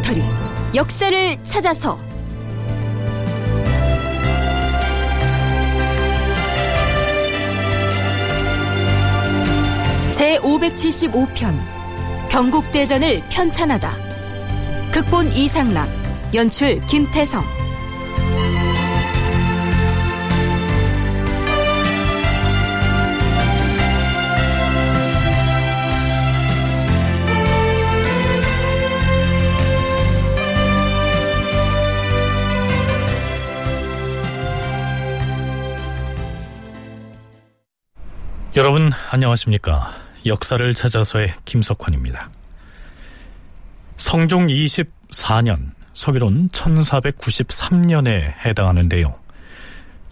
다큐멘터리 역사를 찾아서. 제 575편 경국대전을 편찬하다. 극본 이상락 연출 김태성 안녕하십니까. 역사를 찾아서의 김석환입니다. 성종 24년 서기론 1493년에 해당하는데요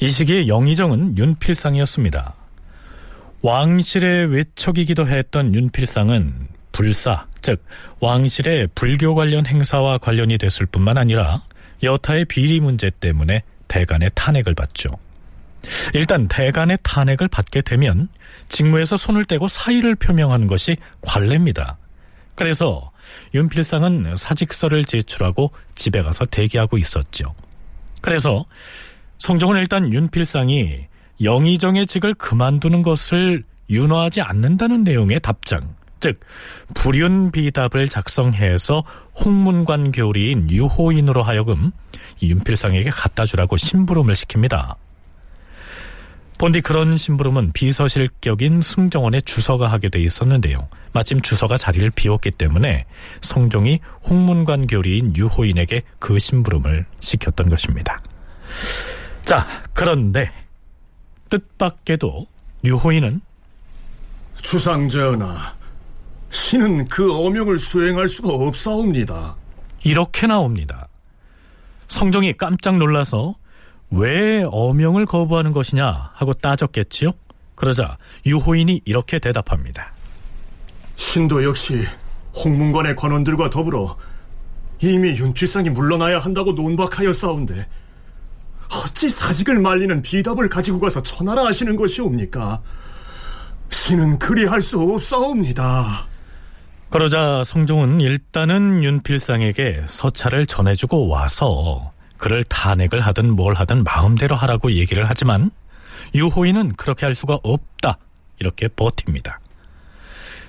이 시기에 영의정은 윤필상이었습니다. 왕실의 외척이기도 했던 윤필상은 불사 즉 왕실의 불교 관련 행사와 관련이 됐을 뿐만 아니라 여타의 비리 문제 때문에 대간의 탄핵을 받죠 일단 대간의 탄핵을 받게 되면 직무에서 손을 떼고 사의를 표명하는 것이 관례입니다. 그래서 윤필상은 사직서를 제출하고 집에 가서 대기하고 있었죠. 그래서 성종은 일단 윤필상이 영의정의 직을 그만두는 것을 윤호하지 않는다는 내용의 답장, 즉 불윤비답을 작성해서 홍문관 교리인 유호인으로 하여금 윤필상에게 갖다 주라고 심부름을 시킵니다. 본디 그런 심부름은 비서실격인 승정원의 주서가 하게 돼 있었는데요. 마침 주서가 자리를 비웠기 때문에 성종이 홍문관 교리인 유호인에게 그 심부름을 시켰던 것입니다. 자, 그런데 뜻밖에도 유호인은 주상전하, 신은 그 어명을 수행할 수가 없사옵니다. 이렇게 나옵니다. 성종이 깜짝 놀라서 왜 어명을 거부하는 것이냐 하고 따졌겠지요. 그러자 유호인이 이렇게 대답합니다. 신도 역시 홍문관의 관원들과 더불어 이미 윤필상이 물러나야 한다고 논박하였사온데 어찌 사직을 말리는 비답을 가지고 가서 천하라 하시는 것이옵니까? 신은 그리할 수 없사옵니다. 그러자 성종은 일단은 윤필상에게 서찰을 전해주고 와서 그를 탄핵을 하든 뭘 하든 마음대로 하라고 얘기를 하지만 유호인은 그렇게 할 수가 없다. 이렇게 버팁니다.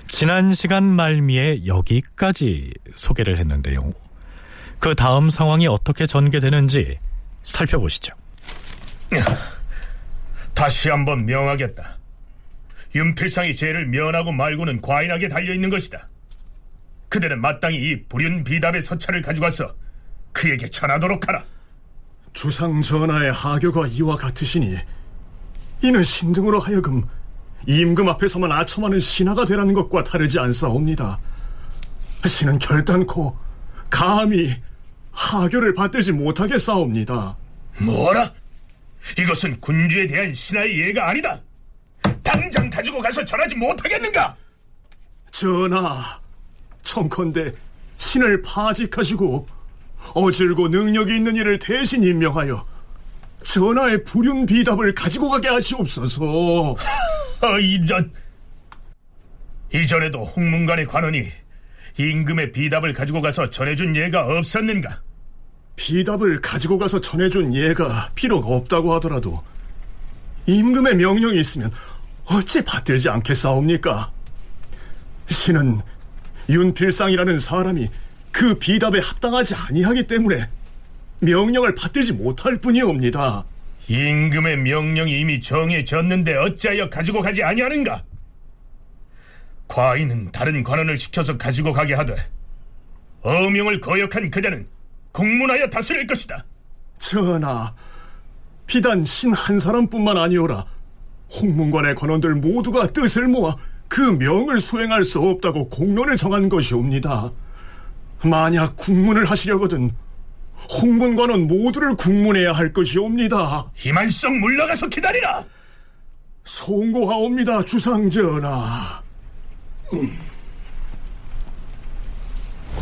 지난 시간 말미에 여기까지 소개를 했는데요. 그 다음 상황이 어떻게 전개되는지 살펴보시죠. 다시 한번 명하겠다. 윤필상이 죄를 면하고 말고는 과인하게 달려있는 것이다. 그대는 마땅히 이 불륜 비답의 서찰을 가져가서 그에게 전하도록 하라. 주상 전하의 하교가 이와 같으시니 이는 신등으로 하여금 임금 앞에서만 아첨하는 신하가 되라는 것과 다르지 않사옵니다. 신은 결단코 감히 하교를 받들지 못하게 싸웁니다. 뭐라? 이것은 군주에 대한 신하의 예가 아니다. 당장 가지고 가서 전하지 못하겠는가? 전하, 청컨대 신을 파직하시고 어질고 능력이 있는 이를 대신 임명하여 전하의 불륜 비답을 가지고 가게 하시옵소서. 아, 이전 이전에도 홍문관의 관원이 임금의 비답을 가지고 가서 전해준 예가 없었는가? 비답을 가지고 가서 전해준 예가 비록 없다고 하더라도 임금의 명령이 있으면 어찌 받들지 않겠사옵니까? 신은 윤필상이라는 사람이 그 비답에 합당하지 아니하기 때문에 명령을 받들지 못할 뿐이옵니다. 임금의 명령이 이미 정해졌는데 어찌하여 가지고 가지 아니하는가? 과인은 다른 관원을 시켜서 가지고 가게 하되 어명을 거역한 그대는 공문하여 다스릴 것이다. 전하, 비단 신 한 사람뿐만 아니오라 홍문관의 관원들 모두가 뜻을 모아 그 명을 수행할 수 없다고 공론을 정한 것이옵니다. 만약 국문을 하시려거든 홍문관은 모두를 국문해야 할 것이옵니다. 희만성 물러가서 기다리라. 송고하옵니다, 주상전하.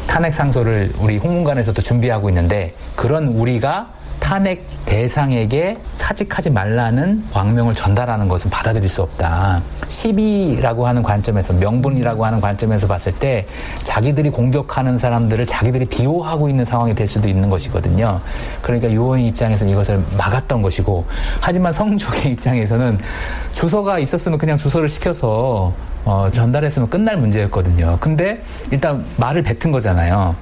탄핵 상소를 우리 홍문관에서도 준비하고 있는데 그런 우리가 탄핵 대상에게 사직하지 말라는 왕명을 전달하는 것은 받아들일 수 없다. 시비라고 하는 관점에서 명분이라고 하는 관점에서 봤을 때 자기들이 공격하는 사람들을 자기들이 비호하고 있는 상황이 될 수도 있는 것이거든요. 그러니까 유호인 입장에서는 이것을 막았던 것이고 하지만 성종의 입장에서는 주소가 있었으면 그냥 주소를 시켜서 어, 전달했으면 끝날 문제였거든요. 근데 일단 말을 뱉은 거잖아요.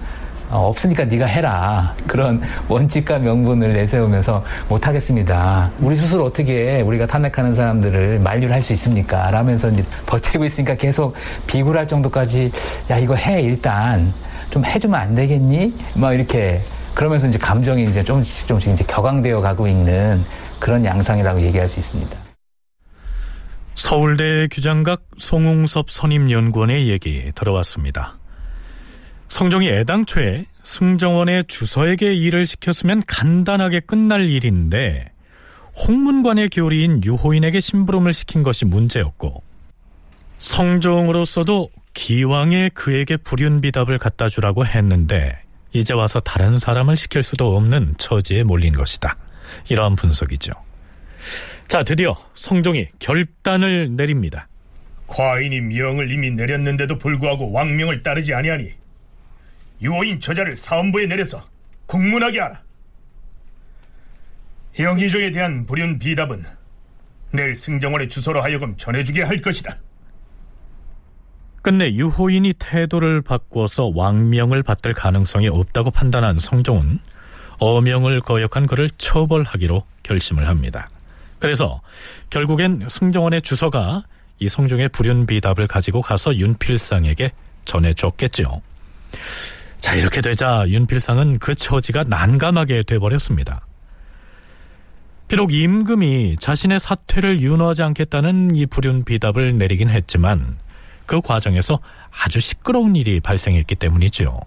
어, 없으니까 네가 해라 그런 원칙과 명분을 내세우면서 못하겠습니다. 우리 스스로 어떻게 우리가 탄핵하는 사람들을 만류를 할 수 있습니까? 라면서 버티고 있으니까 계속 비굴할 정도까지 야 이거 해 일단 좀 해주면 안 되겠니? 막 이렇게 그러면서 이제 감정이 이제 조금씩 조금씩 이제 격앙되어 가고 있는 그런 양상이라고 얘기할 수 있습니다. 서울대 규장각 송웅섭 선임연구원의 얘기 들어왔습니다. 성종이 애당초에 승정원의 주서에게 일을 시켰으면 간단하게 끝날 일인데 홍문관의 교리인 유호인에게 심부름을 시킨 것이 문제였고 성종으로서도 기왕에 그에게 불윤비답을 갖다 주라고 했는데 이제 와서 다른 사람을 시킬 수도 없는 처지에 몰린 것이다. 이러한 분석이죠. 자, 드디어 성종이 결단을 내립니다. 과인이 명을 이미 내렸는데도 불구하고 왕명을 따르지 아니하니 유호인 저자를 사원부에 내려서 국문하게 하라. 영의정에 대한 불륜 비답은 내일 승정원의 주소로 하여금 전해주게 할 것이다. 끝내 유호인이 태도를 바꿔서 왕명을 받을 가능성이 없다고 판단한 성종은 어명을 거역한 그를 처벌하기로 결심을 합니다. 그래서 결국엔 승정원의 주소가 이 성종의 불륜 비답을 가지고 가서 윤필상에게 전해줬겠죠. 자, 이렇게 되자 윤필상은 그 처지가 난감하게 돼버렸습니다. 비록 임금이 자신의 사퇴를 윤호하지 않겠다는 이 불륜 비답을 내리긴 했지만 그 과정에서 아주 시끄러운 일이 발생했기 때문이죠.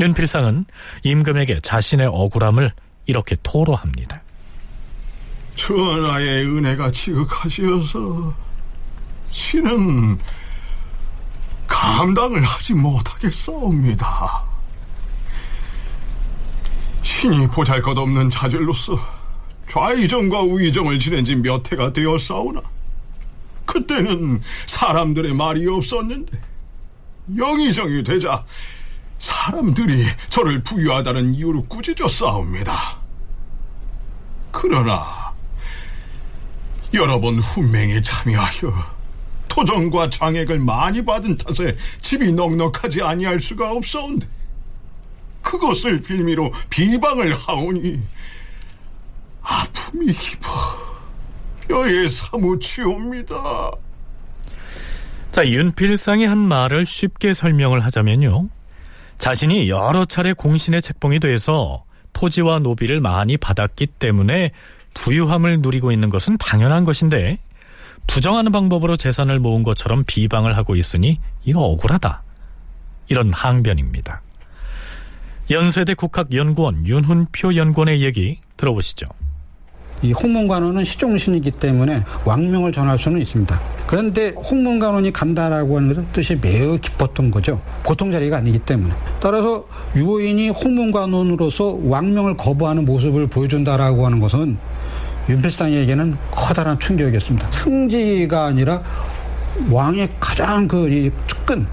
윤필상은 임금에게 자신의 억울함을 이렇게 토로합니다. 전하의 은혜가 지극하시어서 신은 감당을 하지 못하겠사옵니다. 신이 보잘것없는 자질로서 좌의정과 우의정을 지낸 지 몇 해가 되었사오나 그때는 사람들의 말이 없었는데 영의정이 되자 사람들이 저를 부유하다는 이유로 꾸짖었사옵니다. 그러나 여러 번 훈맹에 참여하여 토정과 장액을 많이 받은 탓에 집이 넉넉하지 아니할 수가 없사온데 그것을 빌미로 비방을 하오니 아픔이 깊어 뼈에 사무치옵니다. 자, 윤필상이 한 말을 쉽게 설명을 하자면요. 자신이 여러 차례 공신의 책봉이 돼서 토지와 노비를 많이 받았기 때문에 부유함을 누리고 있는 것은 당연한 것인데 부정하는 방법으로 재산을 모은 것처럼 비방을 하고 있으니 이거 억울하다. 이런 항변입니다. 연세대 국학연구원 윤훈표 연구원의 얘기 들어보시죠. 이 홍문관원은 시종신이기 때문에 왕명을 전할 수는 있습니다. 그런데 홍문관원이 간다라고 하는 뜻이 매우 깊었던 거죠. 보통 자리가 아니기 때문에. 따라서 유호인이 홍문관원으로서 왕명을 거부하는 모습을 보여준다라고 하는 것은 윤필상에게는 커다란 충격이었습니다. 승지가 아니라 왕의 가장 그 측근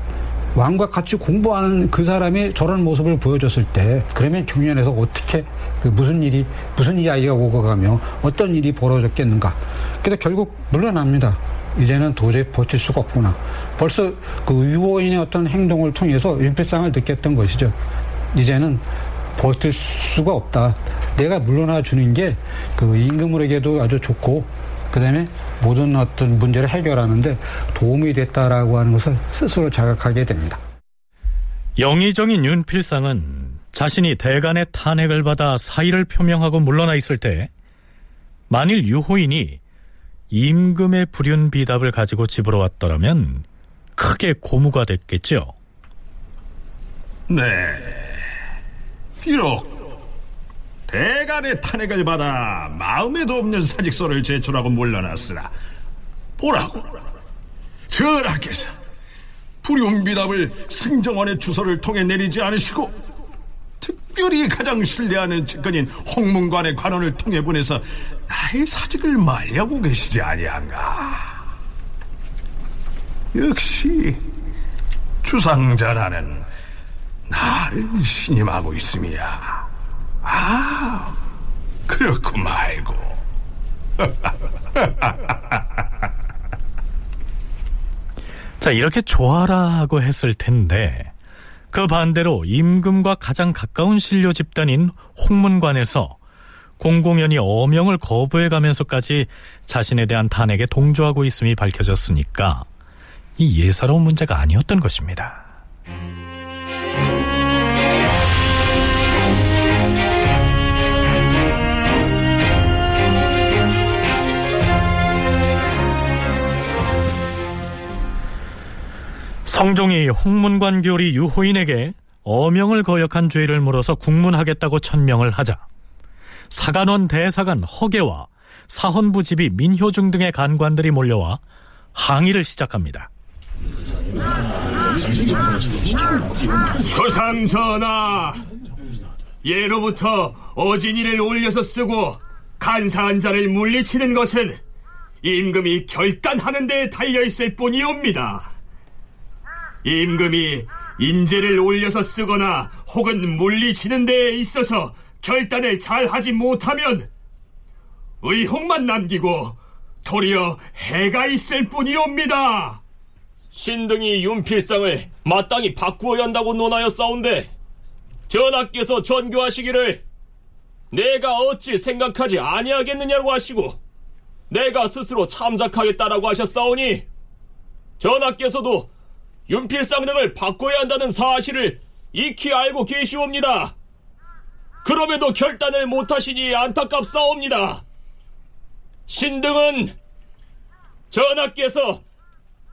왕과 같이 공부하는 그 사람이 저런 모습을 보여줬을 때 그러면 경연에서 어떻게 그 무슨 일이 무슨 이야기가 오고 가며 어떤 일이 벌어졌겠는가. 그래서 결국 물러납니다. 이제는 도저히 버틸 수가 없구나. 벌써 그 유호인의 어떤 행동을 통해서 윤필상을 느꼈던 것이죠. 이제는 버틸 수가 없다. 내가 물러나 주는 게 그 임금으로에게도 아주 좋고 그다음에 모든 어떤 문제를 해결하는데 도움이 됐다라고 하는 것을 스스로 자각하게 됩니다. 영의정인 윤필상은 자신이 대간의 탄핵을 받아 사의를 표명하고 물러나 있을 때 만일 유호인이 임금의 불륜 비답을 가지고 집으로 왔더라면 크게 고무가 됐겠죠. 네. 비록 대간의 탄핵을 받아 마음에도 없는 사직서를 제출하고 물러났으나 보라고 전하께서 불용비답을 승정원의 주소를 통해 내리지 않으시고 특별히 가장 신뢰하는 측근인 홍문관의 관원을 통해 보내서 나의 사직을 말려고 계시지 아니한가? 역시 주상전하는 나를 신임하고 있음이야. 아, 그렇고 말고. 자, 이렇게 좋아라고 했을 텐데, 그 반대로 임금과 가장 가까운 신료 집단인 홍문관에서 공공연히 어명을 거부해 가면서까지 자신에 대한 탄핵에 동조하고 있음이 밝혀졌으니까 이 예사로운 문제가 아니었던 것입니다. 성종이 홍문관 교리 유호인에게 어명을 거역한 죄를 물어서 국문하겠다고 천명을 하자 사간원 대사관 허계와 사헌부 집이 민효중 등의 간관들이 몰려와 항의를 시작합니다. 조상 전하, 예로부터 어진이를 올려서 쓰고 간사한 자를 물리치는 것은 임금이 결단하는 데 달려있을 뿐이옵니다. 임금이 인재를 올려서 쓰거나 혹은 물리치는 데에 있어서 결단을 잘 하지 못하면 의혹만 남기고 도리어 해가 있을 뿐이옵니다. 신등이 윤필상을 마땅히 바꾸어야 한다고 논하여 싸운데 전하께서 전교하시기를 내가 어찌 생각하지 아니하겠느냐고 하시고 내가 스스로 참작하겠다라고 하셨사오니 전하께서도 윤필상 등을 바꿔야 한다는 사실을 익히 알고 계시옵니다. 그럼에도 결단을 못하시니 안타깝사옵니다. 신등은 전하께서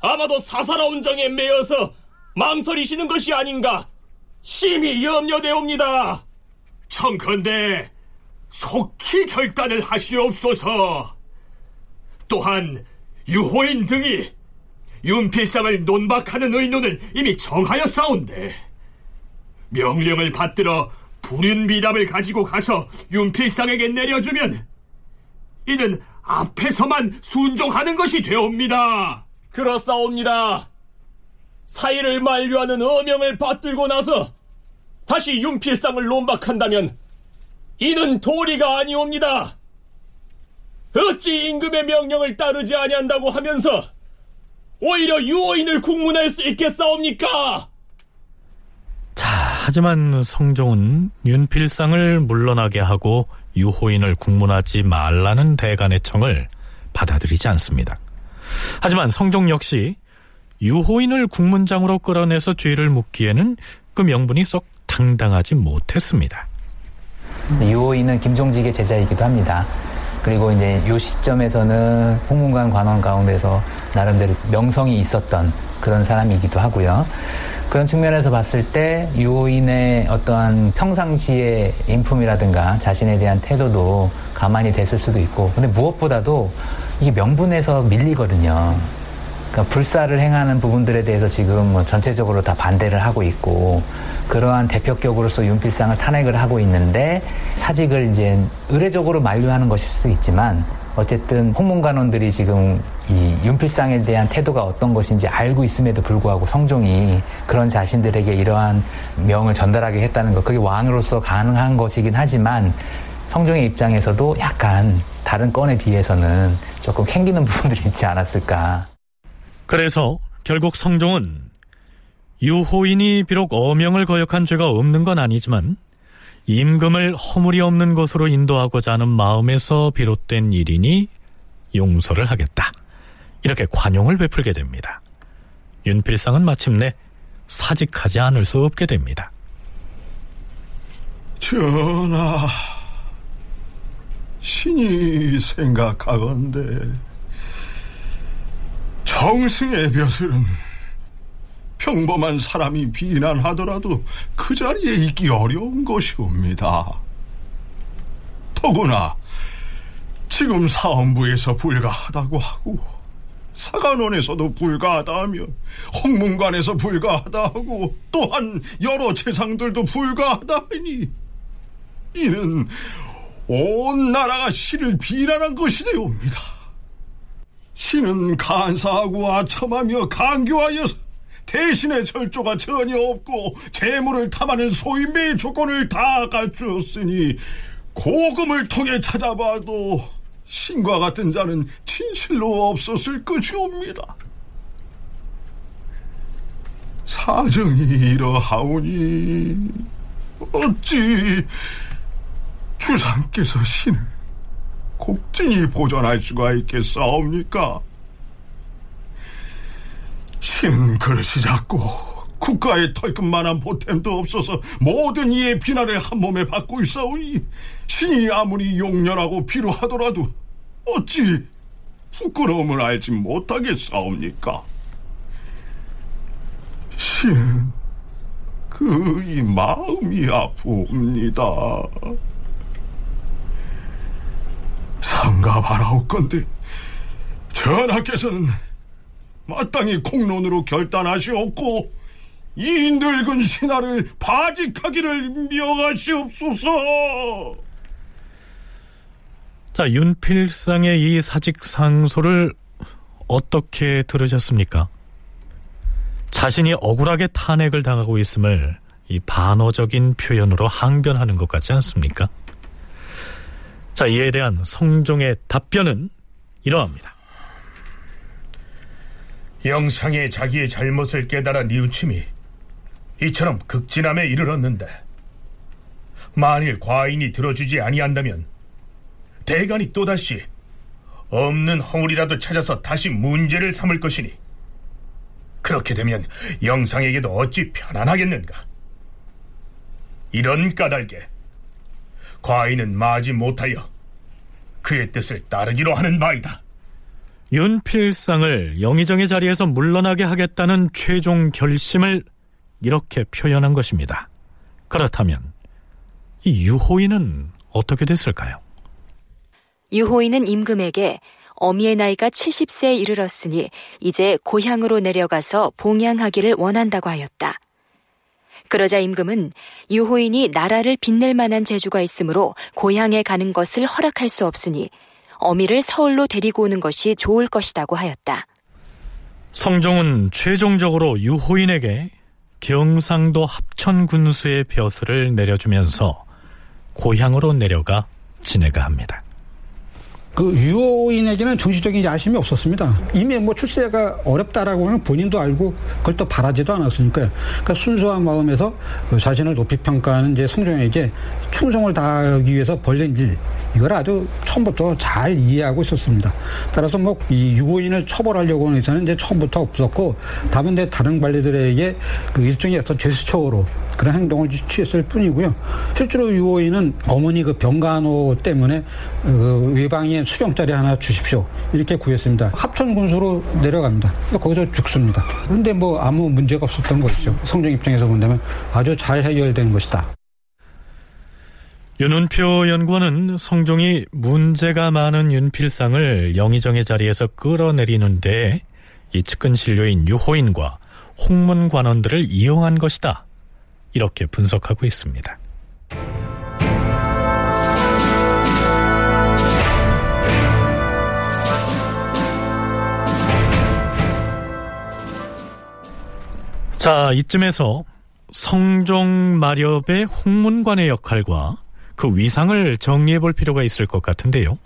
아마도 사사로운 정에 매여서 망설이시는 것이 아닌가 심히 염려되옵니다. 청컨대 속히 결단을 하시옵소서. 또한 유호인 등이 윤필상을 논박하는 의논을 이미 정하여 싸운데 명령을 받들어 불윤비답을 가지고 가서 윤필상에게 내려주면 이는 앞에서만 순종하는 것이 되옵니다. 그렇사옵니다. 사이를 만류하는 어명을 받들고 나서 다시 윤필상을 논박한다면 이는 도리가 아니옵니다. 어찌 임금의 명령을 따르지 아니한다고 하면서 오히려 유호인을 국문할 수 있겠사옵니까? 자, 하지만 성종은 윤필상을 물러나게 하고 유호인을 국문하지 말라는 대간의 청을 받아들이지 않습니다. 하지만 성종 역시 유호인을 국문장으로 끌어내서 죄를 묻기에는 그 명분이 썩 당당하지 못했습니다. 유호인은 김종직의 제자이기도 합니다. 그리고 이제 요 시점에서는 홍문관 관원 가운데서 나름대로 명성이 있었던 그런 사람이기도 하고요. 그런 측면에서 봤을 때 유호인의 어떠한 평상시의 인품이라든가 자신에 대한 태도도 가만히 됐을 수도 있고 근데 무엇보다도 이게 명분에서 밀리거든요. 그러니까 불사를 행하는 부분들에 대해서 지금 뭐 전체적으로 다 반대를 하고 있고 그러한 대표격으로서 윤필상을 탄핵을 하고 있는데 사직을 이제 의례적으로 만류하는 것일 수도 있지만 어쨌든 홍문관원들이 지금 이 윤필상에 대한 태도가 어떤 것인지 알고 있음에도 불구하고 성종이 그런 자신들에게 이러한 명을 전달하게 했다는 것 그게 왕으로서 가능한 것이긴 하지만 성종의 입장에서도 약간 다른 건에 비해서는 조금 캥기는 부분들이 있지 않았을까. 그래서 결국 성종은 유호인이 비록 어명을 거역한 죄가 없는 건 아니지만 임금을 허물이 없는 곳으로 인도하고자 하는 마음에서 비롯된 일이니 용서를 하겠다. 이렇게 관용을 베풀게 됩니다. 윤필상은 마침내 사직하지 않을 수 없게 됩니다. 전하, 신이 생각하건대 정승의 벼슬은 평범한 사람이 비난하더라도 그 자리에 있기 어려운 것이옵니다. 더구나 지금 사원부에서 불가하다고 하고 사관원에서도 불가하다하며 홍문관에서 불가하다하고 또한 여러 재상들도 불가하다하니 이는 온 나라가 신을 비난한 것이 되옵니다. 신은 간사하고 아첨하며 강교하여서 대신의 절조가 전혀 없고 재물을 탐하는 소인배의 조건을 다 갖추었으니 고금을 통해 찾아봐도 신과 같은 자는 진실로 없었을 것이옵니다. 사정이 이러하오니 어찌 주상께서 신을 곡진히 보존할 수가 있겠사옵니까? 신은 그릇이 작고 국가의 털끝만한 보탬도 없어서 모든 이의 비난을 한 몸에 받고 있사오니 신이 아무리 용렬하고 비루하더라도 어찌 부끄러움을 알지 못하겠사옵니까? 신은 그이 마음이 아프옵니다. 상가 바라옵건데 전하께서는 마땅히 공론으로 결단하시옵고 이 늙은 신하를 바직하기를 명하시옵소서. 자, 윤필상의 이 사직 상소를 어떻게 들으셨습니까? 자신이 억울하게 탄핵을 당하고 있음을 이 반어적인 표현으로 항변하는 것 같지 않습니까? 자, 이에 대한 성종의 답변은 이러합니다. 영상에 자기의 잘못을 깨달아 뉘우침이 이처럼 극진함에 이르렀는데 만일 과인이 들어주지 아니한다면 대간이 또다시 없는 허물이라도 찾아서 다시 문제를 삼을 것이니 그렇게 되면 영상에게도 어찌 편안하겠는가 이런 까닭에 과인은 마지 못하여 그의 뜻을 따르기로 하는 바이다 윤필상을 영의정의 자리에서 물러나게 하겠다는 최종 결심을 이렇게 표현한 것입니다. 그렇다면 이 유호인은 어떻게 됐을까요? 유호인은 임금에게 어미의 나이가 70세에 이르렀으니 이제 고향으로 내려가서 봉양하기를 원한다고 하였다. 그러자 임금은 유호인이 나라를 빛낼 만한 재주가 있으므로 고향에 가는 것을 허락할 수 없으니 어미를 서울로 데리고 오는 것이 좋을 것이라고 하였다. 성종은 최종적으로 유호인에게 경상도 합천 군수의 벼슬을 내려주면서 고향으로 내려가 지내가 합니다. 그 유호인에게는 정치적인 야심이 없었습니다. 이미 뭐 출세가 어렵다라고 는 본인도 알고 그걸 또 바라지도 않았으니까요. 그러니까 순수한 마음에서 그 자신을 높이 평가하는 이제 성종에게 충성을 다하기 위해서 벌린 일 이걸 아주 처음부터 잘 이해하고 있었습니다. 따라서 뭐 이 유호인을 처벌하려고 하는 의사는 이제 처음부터 없었고 다만 다른 관리들에게 그 일종의 어떤 제스처로 그런 행동을 취했을 뿐이고요. 실제로 유호인은 어머니 그 병간호 때문에 그 외방에 수령자리 하나 주십시오. 이렇게 구했습니다. 합천군수로 내려갑니다. 거기서 죽습니다. 그런데 뭐 아무 문제가 없었던 것이죠. 성종 입장에서 본다면 아주 잘 해결된 것이다. 윤은표 연구원은 성종이 문제가 많은 윤필상을 영의정의 자리에서 끌어내리는데 이 측근 신료인 유호인과 홍문관원들을 이용한 것이다. 이렇게 분석하고 있습니다. 자, 이쯤에서 성종 마렵의 홍문관의 역할과 그 위상을 정리해 볼 필요가 있을 것 같은데요.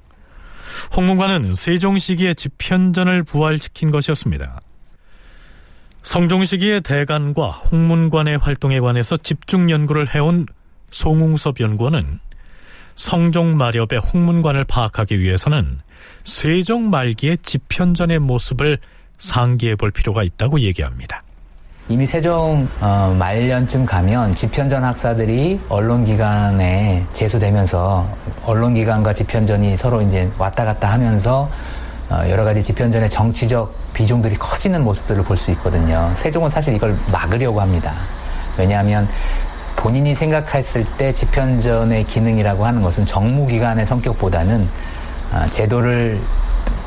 홍문관은 세종 시기에 집현전을 부활시킨 것이었습니다. 성종 시기의 대간과 홍문관의 활동에 관해서 집중 연구를 해온 송웅섭 연구원은 성종 마렵의 홍문관을 파악하기 위해서는 세종 말기의 집현전의 모습을 상기해 볼 필요가 있다고 얘기합니다. 이미 세종 어, 말년쯤 가면 집현전 학사들이 언론기관에 제수되면서 언론기관과 집현전이 서로 이제 왔다 갔다 하면서 어, 여러 가지 집현전의 정치적 비중들이 커지는 모습들을 볼 수 있거든요. 세종은 사실 이걸 막으려고 합니다. 왜냐하면 본인이 생각했을 때 집현전의 기능이라고 하는 것은 정무기관의 성격보다는 어, 제도를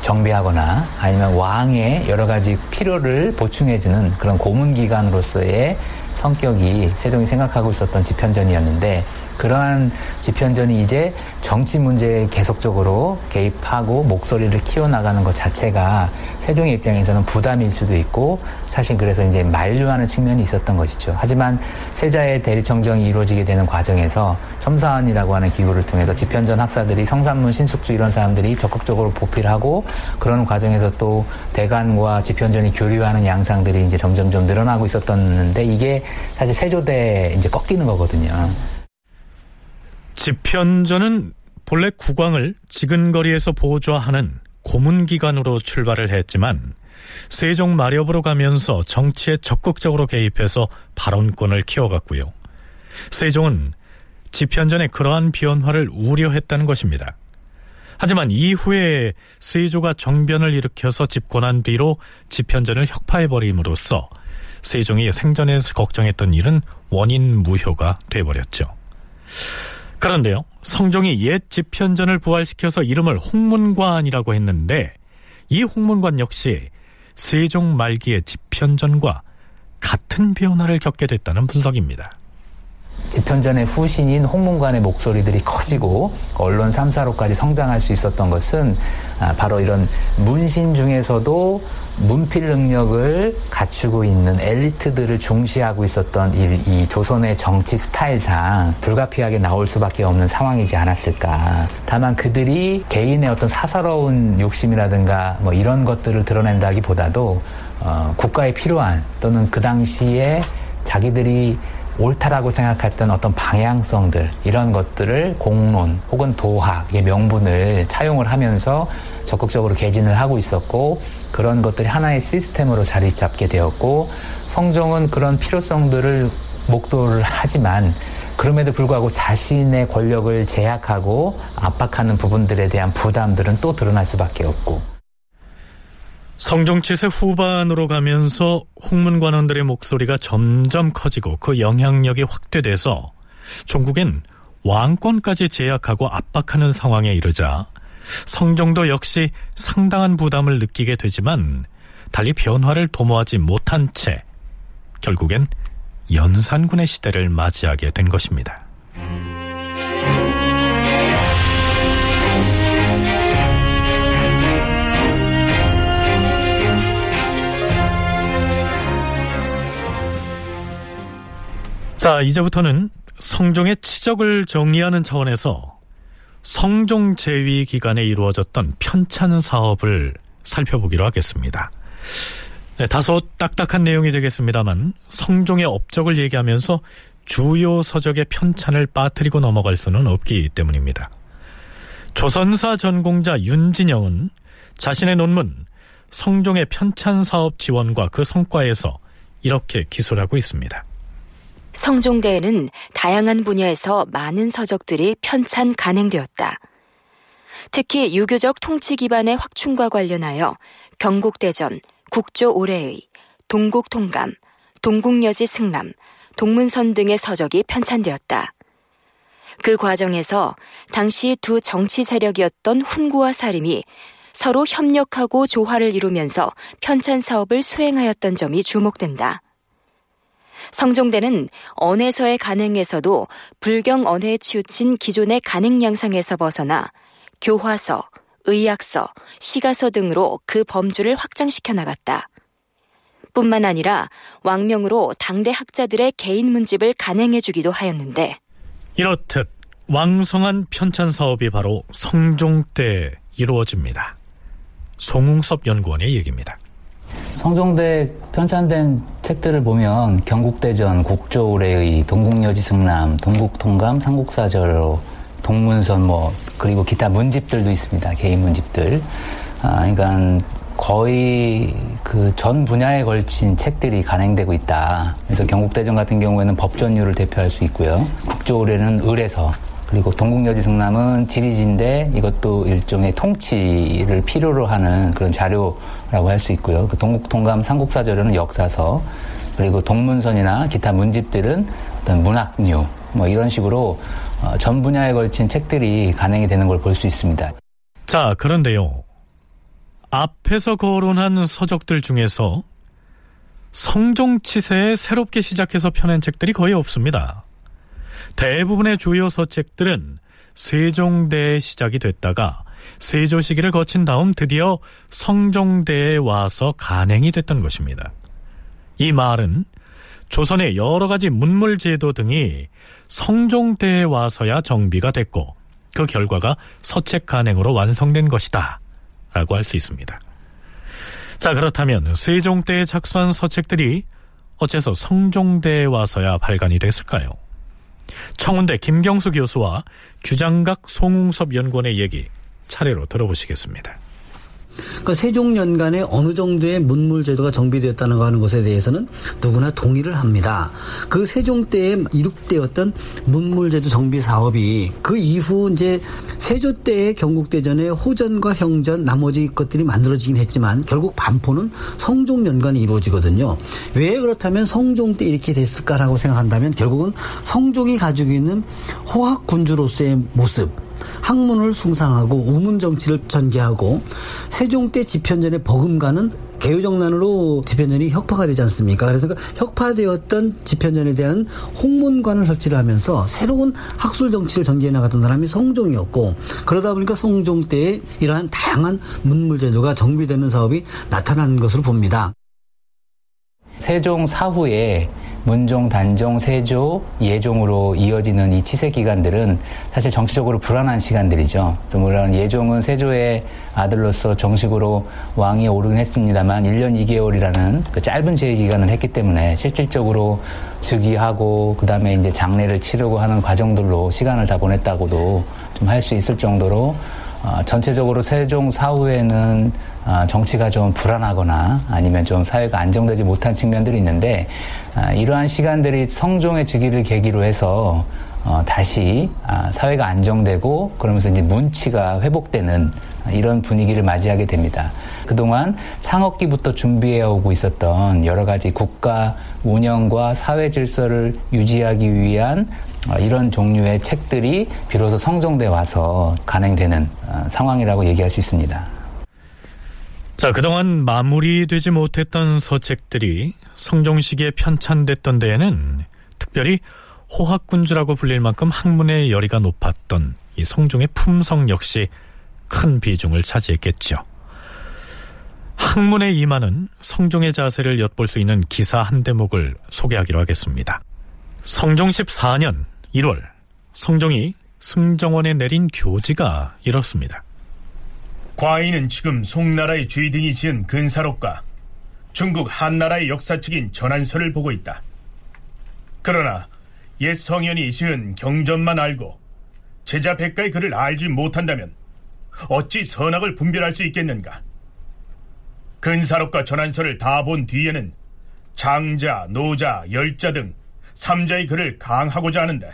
정비하거나 아니면 왕의 여러 가지 필요를 보충해주는 그런 고문기관으로서의 성격이 세종이 생각하고 있었던 집현전이었는데 그러한 집현전이 이제 정치 문제에 계속적으로 개입하고 목소리를 키워나가는 것 자체가 세종의 입장에서는 부담일 수도 있고 사실 그래서 이제 만류하는 측면이 있었던 것이죠. 하지만 세자의 대리청정이 이루어지게 되는 과정에서 첨사원이라고 하는 기구를 통해서 집현전 학사들이 성산문, 신숙주 이런 사람들이 적극적으로 보필하고 그런 과정에서 또 대관과 집현전이 교류하는 양상들이 이제 점점 좀 늘어나고 있었던데 이게 사실 세조대 이제 꺾이는 거거든요. 집현전은 본래 국왕을 지근거리에서 보좌하는 고문기관으로 출발을 했지만 세종 마렵으로 가면서 정치에 적극적으로 개입해서 발언권을 키워갔고요. 세종은 집현전의 그러한 변화를 우려했다는 것입니다. 하지만 이후에 세조가 정변을 일으켜서 집권한 뒤로 집현전을 혁파해버림으로써 세종이 생전에서 걱정했던 일은 원인 무효가 돼버렸죠. 그런데요, 성종이 옛 집현전을 부활시켜서 이름을 홍문관이라고 했는데 이 홍문관 역시 세종 말기의 집현전과 같은 변화를 겪게 됐다는 분석입니다. 집현전의 후신인 홍문관의 목소리들이 커지고 언론 3사로까지 성장할 수 있었던 것은 아, 바로 이런 문신 중에서도 문필 능력을 갖추고 있는 엘리트들을 중시하고 있었던 이, 이, 조선의 정치 스타일상 불가피하게 나올 수밖에 없는 상황이지 않았을까. 다만 그들이 개인의 어떤 사사로운 욕심이라든가 뭐 이런 것들을 드러낸다기보다도 어, 국가에 필요한 또는 그 당시에 자기들이 옳다라고 생각했던 어떤 방향성들 이런 것들을 공론 혹은 도학의 명분을 차용을 하면서 적극적으로 개진을 하고 있었고 그런 것들이 하나의 시스템으로 자리 잡게 되었고 성종은 그런 필요성들을 목도를 하지만 그럼에도 불구하고 자신의 권력을 제약하고 압박하는 부분들에 대한 부담들은 또 드러날 수밖에 없고 성종치세 후반으로 가면서 홍문관원들의 목소리가 점점 커지고 그 영향력이 확대돼서 종국엔 왕권까지 제약하고 압박하는 상황에 이르자 성종도 역시 상당한 부담을 느끼게 되지만 달리 변화를 도모하지 못한 채 결국엔 연산군의 시대를 맞이하게 된 것입니다. 자, 이제부터는 성종의 치적을 정리하는 차원에서 성종 재위 기간에 이루어졌던 편찬 사업을 살펴보기로 하겠습니다. 네, 다소 딱딱한 내용이 되겠습니다만 성종의 업적을 얘기하면서 주요 서적의 편찬을 빠뜨리고 넘어갈 수는 없기 때문입니다. 조선사 전공자 윤진영은 자신의 논문 성종의 편찬 사업 지원과 그 성과에서 이렇게 기술하고 있습니다. 성종대에는 다양한 분야에서 많은 서적들이 편찬 간행되었다. 특히 유교적 통치 기반의 확충과 관련하여 경국대전, 국조 올해의, 동국통감, 동국여지 승남, 동문선 등의 서적이 편찬되었다. 그 과정에서 당시 두 정치 세력이었던 훈구와 사림이 서로 협력하고 조화를 이루면서 편찬 사업을 수행하였던 점이 주목된다. 성종대는 언에서의 간행에서도 불경 언해에 치우친 기존의 간행 양상에서 벗어나 교화서, 의학서, 시가서 등으로 그 범주를 확장시켜 나갔다. 뿐만 아니라 왕명으로 당대 학자들의 개인 문집을 간행해 주기도 하였는데 이렇듯 왕성한 편찬 사업이 바로 성종 때 이루어집니다. 송웅섭 연구원의 얘기입니다. 성종대 편찬된 책들을 보면 경국대전, 국조의뢰의, 동국여지 승남, 동국통감, 삼국사절, 동문선 뭐 그리고 기타 문집들도 있습니다. 개인 문집들. 아, 그러니까 거의 그 전 분야에 걸친 책들이 간행되고 있다. 그래서 경국대전 같은 경우에는 법전류를 대표할 수 있고요. 국조의뢰는 의뢰서, 그리고 동국여지 승남은 지리지인데 이것도 일종의 통치를 필요로 하는 그런 자료 라고 할 수 있고요. 그 동국통감 삼국사저료는 역사서 그리고 동문선이나 기타 문집들은 어떤 문학류 뭐 이런 식으로 어, 전 분야에 걸친 책들이 간행이 되는 걸 볼 수 있습니다. 자, 그런데요. 앞에서 거론한 서적들 중에서 성종치세에 새롭게 시작해서 펴낸 책들이 거의 없습니다. 대부분의 주요 서책들은 세종대에 시작이 됐다가 세조 시기를 거친 다음 드디어 성종대에 와서 간행이 됐던 것입니다. 이 말은 조선의 여러 가지 문물 제도 등이 성종대에 와서야 정비가 됐고 그 결과가 서책 간행으로 완성된 것이다 라고 할 수 있습니다. 자 그렇다면 세종 때에 작수한 서책들이 어째서 성종대에 와서야 발간이 됐을까요? 청운대 김경수 교수와 규장각 송웅섭 연구원의 얘기 차례로 들어보시겠습니다. 그러니까 세종연간에 어느 정도의 문물 제도가 정비되었다는 거 하는 것에 대해서는 누구나 동의를 합니다. 그 세종 때에 이룩되었던 문물 제도 정비 사업이 그 이후 이제 세조 때의 경국대전에 호전과 형전 나머지 것들이 만들어지긴 했지만 결국 반포는 성종연간에 이루어지거든요. 왜 그렇다면 성종 때 이렇게 됐을까라고 생각한다면 결국은 성종이 가지고 있는 호학군주로서의 모습 학문을 숭상하고 우문 정치를 전개하고 세종 때 집현전의 버금가는 개유정난으로 집현전이 혁파가 되지 않습니까? 그래서 그 혁파되었던 집현전에 대한 홍문관을 설치를 하면서 새로운 학술 정치를 전개해 나갔던 사람이 성종이었고 그러다 보니까 성종 때에 이러한 다양한 문물 제도가 정비되는 사업이 나타난 것으로 봅니다. 세종 사후에 문종, 단종, 세조, 예종으로 이어지는 이 치세 기간들은 사실 정치적으로 불안한 시간들이죠. 물론 예종은 세조의 아들로서 정식으로 왕이 오르긴 했습니다만 1년 2개월이라는 그 짧은 제의 기간을 했기 때문에 실질적으로 즉위하고 그다음에 이제 장례를 치르고 하는 과정들로 시간을 다 보냈다고도 좀 할 수 있을 정도로 어, 전체적으로 세종 사후에는 어, 정치가 좀 불안하거나 아니면 좀 사회가 안정되지 못한 측면들이 있는데 어, 이러한 시간들이 성종의 즉위를 계기로 해서 어, 다시 아, 사회가 안정되고 그러면서 이제 문치가 회복되는 이런 분위기를 맞이하게 됩니다. 그동안 창업기부터 준비해 오고 있었던 여러 가지 국가 운영과 사회 질서를 유지하기 위한 이런 종류의 책들이 비로소 성종대 와서 간행되는 상황이라고 얘기할 수 있습니다. 자, 그동안 마무리되지 못했던 서책들이 성종시기에 편찬됐던 데에는 특별히 호학군주라고 불릴 만큼 학문의 열의가 높았던 이 성종의 품성 역시 큰 비중을 차지했겠죠. 학문의 이만은 성종의 자세를 엿볼 수 있는 기사 한 대목을 소개하기로 하겠습니다. 성종 14년 1월 성종이 승정원에 내린 교지가 이렇습니다. 과인은 지금 송나라의 주의 등이 지은 근사록과 중국 한나라의 역사책인 전한서를 보고 있다. 그러나 옛 성현이 지은 경전만 알고 제자 백가의 글을 알지 못한다면 어찌 선악을 분별할 수 있겠는가? 근사록과 전한서를 다 본 뒤에는 장자, 노자, 열자 등 삼자의 글을 강하고자 하는데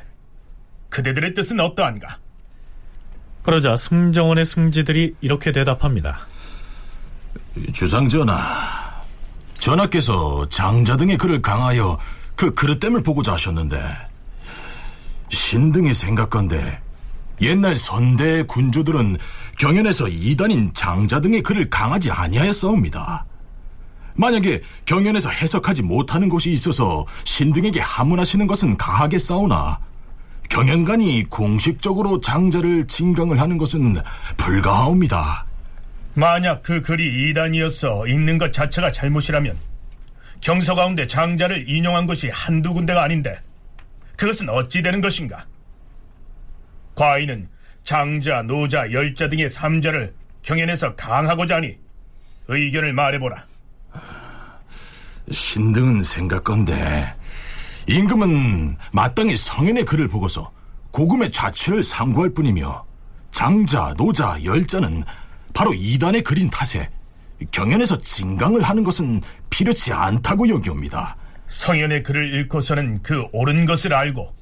그대들의 뜻은 어떠한가? 그러자 승정원의 승지들이 이렇게 대답합니다. 주상전하, 전하께서 장자 등의 글을 강하여 그 그릇됨을 보고자 하셨는데 신등이 생각건데 옛날 선대 군주들은 경연에서 이단인 장자 등의 글을 강하지 아니하였사옵니다. 만약에 경연에서 해석하지 못하는 곳이 있어서 신등에게 하문하시는 것은 가하게 싸우나 경연관이 공식적으로 장자를 진강을 하는 것은 불가하옵니다. 만약 그 글이 이단이었어 읽는 것 자체가 잘못이라면 경서 가운데 장자를 인용한 것이 한두 군데가 아닌데 그것은 어찌 되는 것인가? 과인은 장자, 노자, 열자 등의 삼자를 경연에서 강하고자 하니 의견을 말해보라. 신등은 생각건데 임금은 마땅히 성인의 글을 보고서 고금의 자취를 상고할 뿐이며 장자, 노자, 열자는 바로 이단의 글인 탓에 경연에서 진강을 하는 것은 필요치 않다고 여기옵니다. 성현의 글을 읽고서는 그 옳은 것을 알고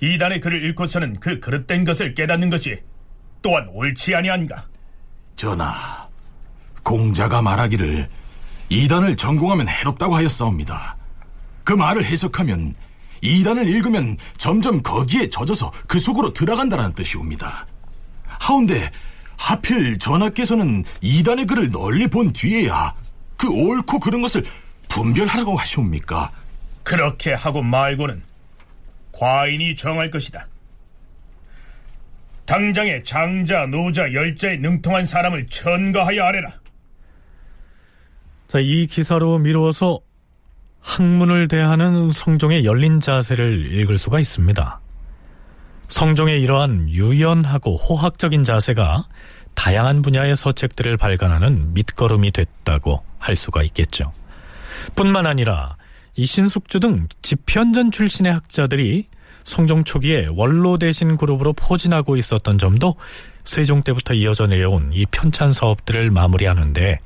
이단의 글을 읽고서는 그 그릇된 것을 깨닫는 것이 또한 옳지 아니한가? 전하, 공자가 말하기를 이단을 전공하면 해롭다고 하였사옵니다. 그 말을 해석하면 이단을 읽으면 점점 거기에 젖어서 그 속으로 들어간다는 뜻이옵니다. 하운데 하필 전하께서는 이단의 글을 널리 본 뒤에야 그 옳고 그른 것을 분별하라고 하시옵니까? 그렇게 하고 말고는 과인이 정할 것이다. 당장에 장자, 노자, 열자에 능통한 사람을 천거하여 아래라. 자, 이 기사로 미루어서 학문을 대하는 성종의 열린 자세를 읽을 수가 있습니다. 성종의 이러한 유연하고 호학적인 자세가 다양한 분야의 서책들을 발간하는 밑거름이 됐다고 할 수가 있겠죠. 뿐만 아니라 이신숙주 등 집현전 출신의 학자들이 성종 초기에 원로 대신 그룹으로 포진하고 있었던 점도 세종 때부터 이어져 내려온 이 편찬 사업들을 마무리하는데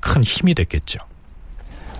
큰 힘이 됐겠죠.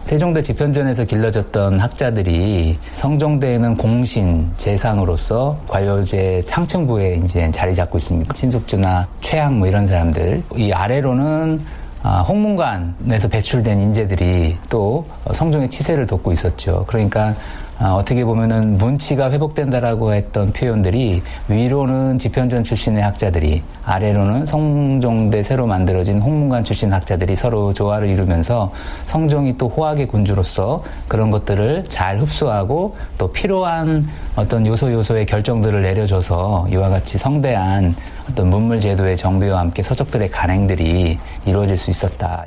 세종대 집현전에서 길러졌던 학자들이 성종대에는 공신 재상으로서 관료제 상층부에 이제 자리 잡고 있습니다. 신숙주나 최양 뭐 이런 사람들. 이 아래로는 아, 홍문관에서 배출된 인재들이 또 성종의 치세를 돕고 있었죠. 그러니까 아, 어떻게 보면은 문치가 회복된다라고 했던 표현들이 위로는 집현전 출신의 학자들이 아래로는 성종대 새로 만들어진 홍문관 출신 학자들이 서로 조화를 이루면서 성종이 또 호학의 군주로서 그런 것들을 잘 흡수하고 또 필요한 어떤 요소 요소의 결정들을 내려줘서 이와 같이 성대한 어떤 문물 제도의 정비와 함께 서적들의 간행들이 이루어질 수 있었다.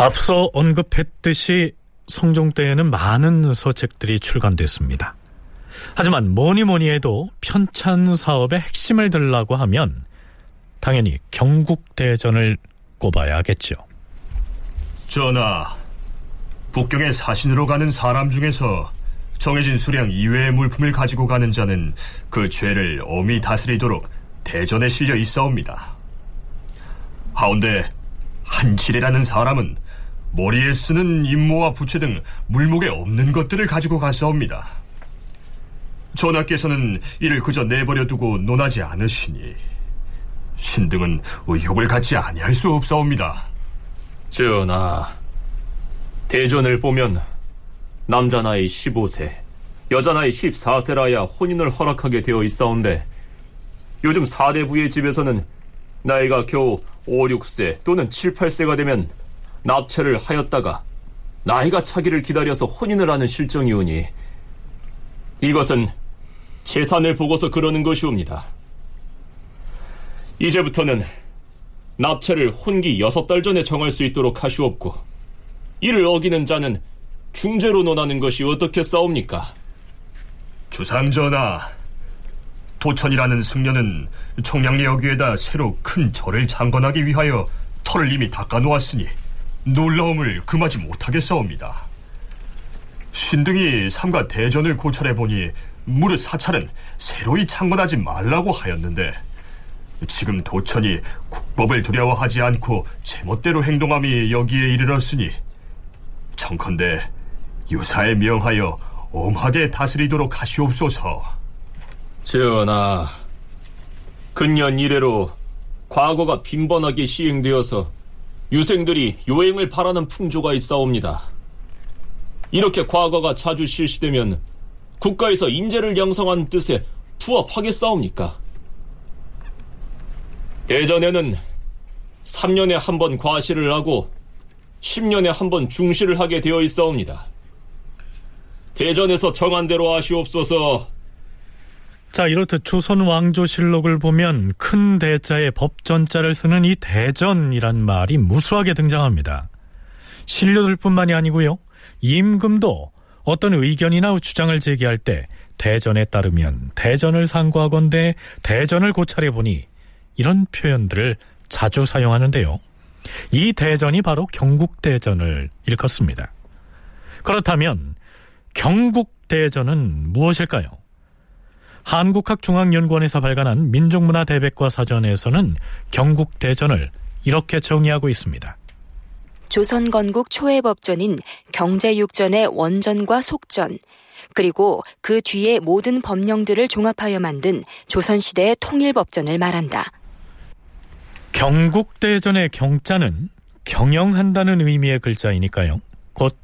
앞서 언급했듯이 성종 때에는 많은 서책들이 출간됐습니다. 하지만 뭐니 뭐니 해도 편찬 사업의 핵심을 들라고 하면 당연히 경국대전을 꼽아야겠죠. 전하, 북경에 사신으로 가는 사람 중에서 정해진 수량 이외의 물품을 가지고 가는 자는 그 죄를 엄히 다스리도록 대전에 실려 있사옵니다. 하운데 한칠이라는 사람은 머리에 쓰는 임모와 부채 등 물목에 없는 것들을 가지고 가사옵니다. 전하께서는 이를 그저 내버려 두고 논하지 않으시니 신등은 의욕을 갖지 아니할 수 없사옵니다. 전하, 대전을 보면 남자 나이 15세, 여자 나이 14세라야 혼인을 허락하게 되어 있사온데 요즘 사대부의 집에서는 나이가 겨우 5, 6세 또는 7, 8세가 되면 납체를 하였다가 나이가 차기를 기다려서 혼인을 하는 실정이오니 이것은 재산을 보고서 그러는 것이옵니다. 이제부터는 납체를 혼기 여섯 달 전에 정할 수 있도록 하시옵고 이를 어기는 자는 중죄로 논하는 것이 어떻게 싸웁니까? 주상전하, 도천이라는 승려는 청량리역 위에다 새로 큰 절을 장건하기 위하여 털을 이미 닦아놓았으니 놀라움을 금하지 못하겠사옵니다. 신등이 삼가 대전을 고찰해 보니 무릇 사찰은 새로이 창건하지 말라고 하였는데 지금 도천이 국법을 두려워하지 않고 제멋대로 행동함이 여기에 이르렀으니 청컨대 유사에 명하여 엄하게 다스리도록 하시옵소서. 전하, 근년 이래로 과거가 빈번하게 시행되어서 유생들이 요행을 바라는 풍조가 있사옵니다. 이렇게 과거가 자주 실시되면 국가에서 인재를 양성한 뜻에 부합하겠사옵니까? 대전에는 3년에 한 번 과시를 하고 10년에 한 번 중시를 하게 되어 있사옵니다. 대전에서 정한 대로 하시옵소서. 자, 이렇듯 조선 왕조실록을 보면 큰 대자에 법전자를 쓰는 이 대전이란 말이 무수하게 등장합니다. 신료들뿐만이 아니고요. 임금도 어떤 의견이나 주장을 제기할 때 대전에 따르면 대전을 상고하건대 대전을 고찰해 보니 이런 표현들을 자주 사용하는데요. 이 대전이 바로 경국대전을 일컫습니다. 그렇다면 경국대전은 무엇일까요? 한국학중앙연구원에서 발간한 민족문화 대백과 사전에서는 경국 대전을 이렇게 정의하고 있습니다. 조선 건국 초의 법전인 경제육전의 원전과 속전, 그리고 그 뒤에 모든 법령들을 종합하여 만든 조선시대의 통일법전을 말한다. 경국대전의 경자는 경영한다는 의미의 글자이니까요. 곧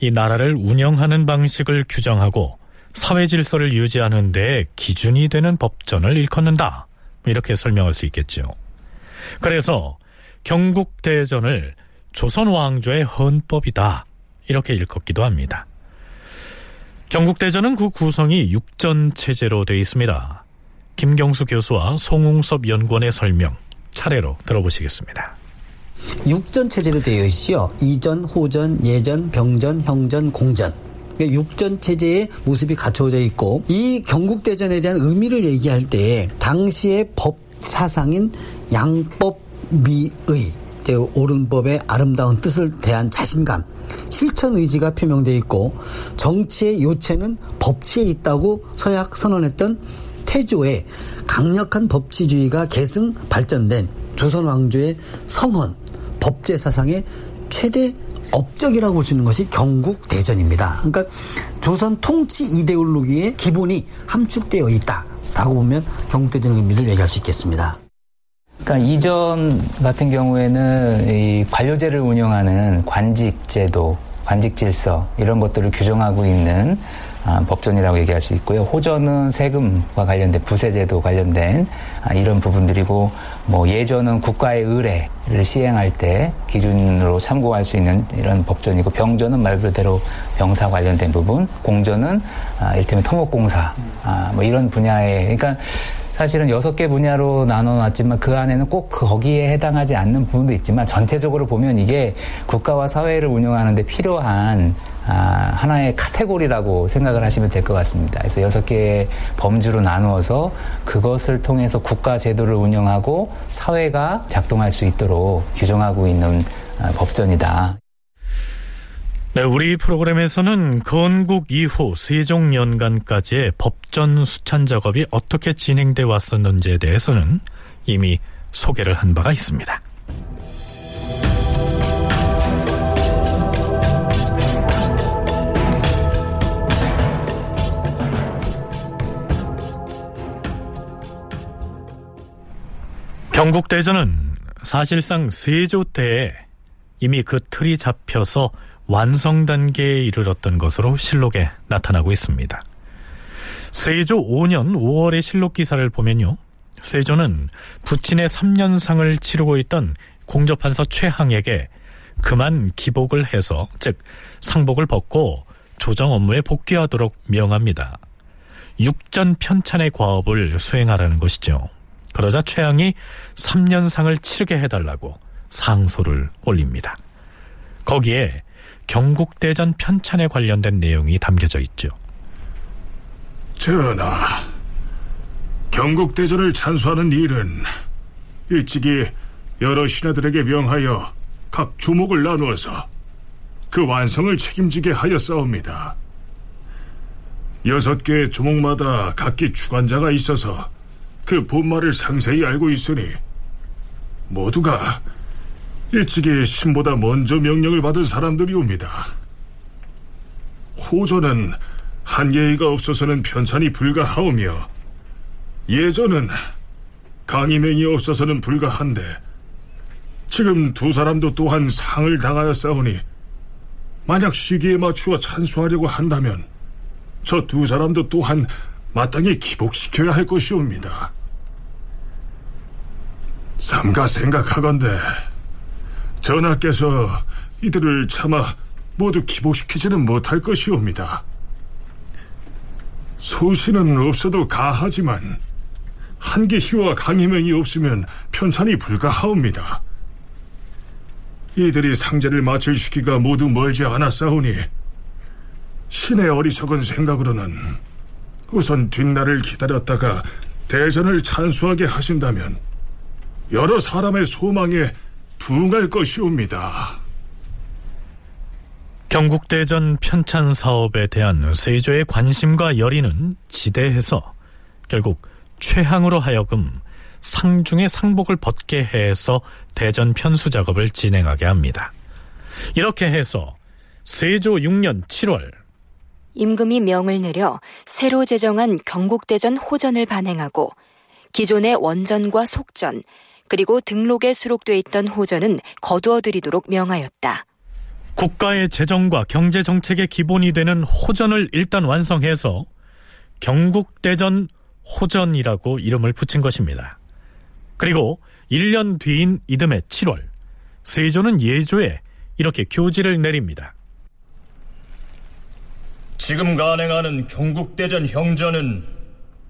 이 나라를 운영하는 방식을 규정하고 사회 질서를 유지하는 데 기준이 되는 법전을 일컫는다. 이렇게 설명할 수 있겠죠. 그래서 경국대전을 조선 왕조의 헌법이다. 이렇게 일컫기도 합니다. 경국대전은 그 구성이 육전 체제로 되어 있습니다. 김경수 교수와 송웅섭 연구원의 설명 차례로 들어보시겠습니다. 육전 체제로 되어 있지요. 이전, 호전, 예전, 병전, 형전, 공전. 그러니까 육전 체제의 모습이 갖춰져 있고 이 경국대전에 대한 의미를 얘기할 때 당시의 법 사상인 양법미의 제 옳은법의 아름다운 뜻을 대한 자신감 실천 의지가 표명돼 있고 정치의 요체는 법치에 있다고 서약 선언했던 태조의 강력한 법치주의가 계승 발전된 조선 왕조의 성헌 법제 사상의 최대 업적이라고 볼 수 있는 것이 경국 대전입니다. 그러니까 조선 통치 이데올로기의 기본이 함축되어 있다라고 보면 경국 대전의 의미를 얘기할 수 있겠습니다. 그러니까 이전 같은 경우에는 이 관료제를 운영하는 관직 제도, 관직 질서 이런 것들을 규정하고 있는 아, 법전이라고 얘기할 수 있고요. 호전은 세금과 관련된 부세제도 관련된 아, 이런 부분들이고 뭐 예전은 국가의 의뢰를 시행할 때 기준으로 참고할 수 있는 이런 법전이고 병전은 말 그대로 병사 관련된 부분, 공전은 아, 일테면 토목공사 아, 뭐 이런 분야에 그러니까 사실은 여섯 개 분야로 나눠놨지만 그 안에는 꼭 거기에 해당하지 않는 부분도 있지만 전체적으로 보면 이게 국가와 사회를 운영하는데 필요한 아, 하나의 카테고리라고 생각을 하시면 될 것 같습니다. 그래서 여섯 개의 범주로 나누어서 그것을 통해서 국가 제도를 운영하고 사회가 작동할 수 있도록 규정하고 있는 아, 법전이다. 네, 우리 프로그램에서는 건국 이후 세종 연간까지의 법전 수찬 작업이 어떻게 진행돼 왔었는지에 대해서는 이미 소개를 한 바가 있습니다. 경국대전은 사실상 세조 때에 이미 그 틀이 잡혀서 완성 단계에 이르렀던 것으로 실록에 나타나고 있습니다. 세조 5년 5월의 실록 기사를 보면요. 세조는 부친의 3년상을 치르고 있던 공조판서 최항에게 그만 기복을 해서 즉 상복을 벗고 조정 업무에 복귀하도록 명합니다. 육전 편찬의 과업을 수행하라는 것이죠. 그러자 최항이 3년상을 치르게 해달라고 상소를 올립니다. 거기에 경국대전 편찬에 관련된 내용이 담겨져 있죠. 전하, 경국대전을 찬수하는 일은 일찍이 여러 신하들에게 명하여 각 조목을 나누어서 그 완성을 책임지게 하였사옵니다. 여섯 개의 조목마다 각기 주관자가 있어서 그 본말을 상세히 알고 있으니 모두가 일찍이 신보다 먼저 명령을 받은 사람들이옵니다. 호조는 한계의가 없어서는 편찬이 불가하오며 예전은 강의맹이 없어서는 불가한데 지금 두 사람도 또한 상을 당하였사오니 만약 시기에 맞추어 찬수하려고 한다면 저 두 사람도 또한 마땅히 기복시켜야 할 것이옵니다. 삼가 생각하건대 전하께서 이들을 차마 모두 기복시키지는 못할 것이옵니다. 소신은 없어도 가하지만 한계희와 강희명이 없으면 편찬이 불가하옵니다. 이들이 상제를 마칠 시기가 모두 멀지 않았사오니 신의 어리석은 생각으로는 우선 뒷날을 기다렸다가 대전을 찬수하게 하신다면 여러 사람의 소망에 부응할 것이옵니다. 경국대전 편찬 사업에 대한 세조의 관심과 열의는 지대해서 결국 최항으로 하여금 상중의 상복을 벗게 해서 대전 편수 작업을 진행하게 합니다. 이렇게 해서 세조 6년 7월 임금이 명을 내려 새로 제정한 경국대전 호전을 반행하고 기존의 원전과 속전 그리고 등록에 수록돼 있던 호전은 거두어들이도록 명하였다. 국가의 재정과 경제 정책의 기본이 되는 호전을 일단 완성해서 경국대전 호전이라고 이름을 붙인 것입니다. 그리고 1년 뒤인 이듬해 7월 세조는 예조에 이렇게 교지를 내립니다. 지금 간행하는 경국대전 형전은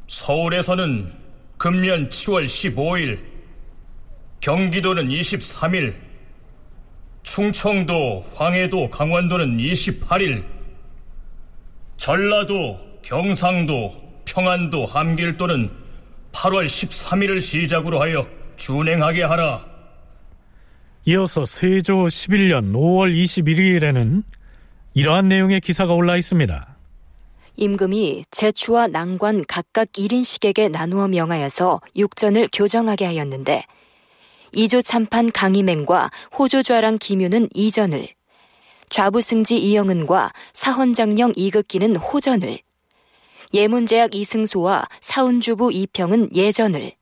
서울에서는 금년 7월 15일, 경기도는 23일, 충청도, 황해도, 강원도는 28일, 전라도, 경상도, 평안도, 함길도는 8월 13일을 시작으로 하여 준행하게 하라. 이어서 세조 11년 5월 21일에는 이러한 내용의 기사가 올라 있습니다. 임금이 제추와 낭관 각각 1인씩에게 나누어 명하여서 육전을 교정하게 하였는데 이조 참판 강희맹과 호조 좌랑 김유는 이전을 좌부 승지 이영은과 사헌장령 이극기는 호전을 예문제약 이승소와 사운주부 이평은 예전을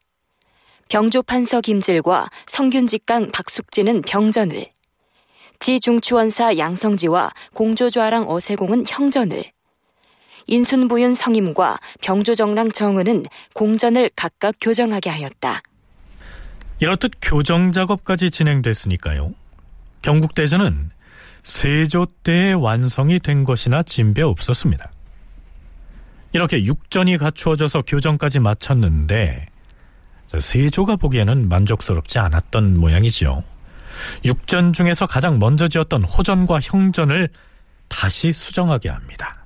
병조 판서 김질과 성균직강 박숙지는 병전을 지중추원사 양성지와 공조좌랑 어세공은 형전을 인순부윤 성임과 병조정랑 정은은 공전을 각각 교정하게 하였다. 이렇듯 교정 작업까지 진행됐으니까요. 경국대전은 세조 때에 완성이 된 것이나 진배 없었습니다. 이렇게 육전이 갖추어져서 교정까지 마쳤는데 세조가 보기에는 만족스럽지 않았던 모양이죠. 육전 중에서 가장 먼저 지었던 호전과 형전을 다시 수정하게 합니다.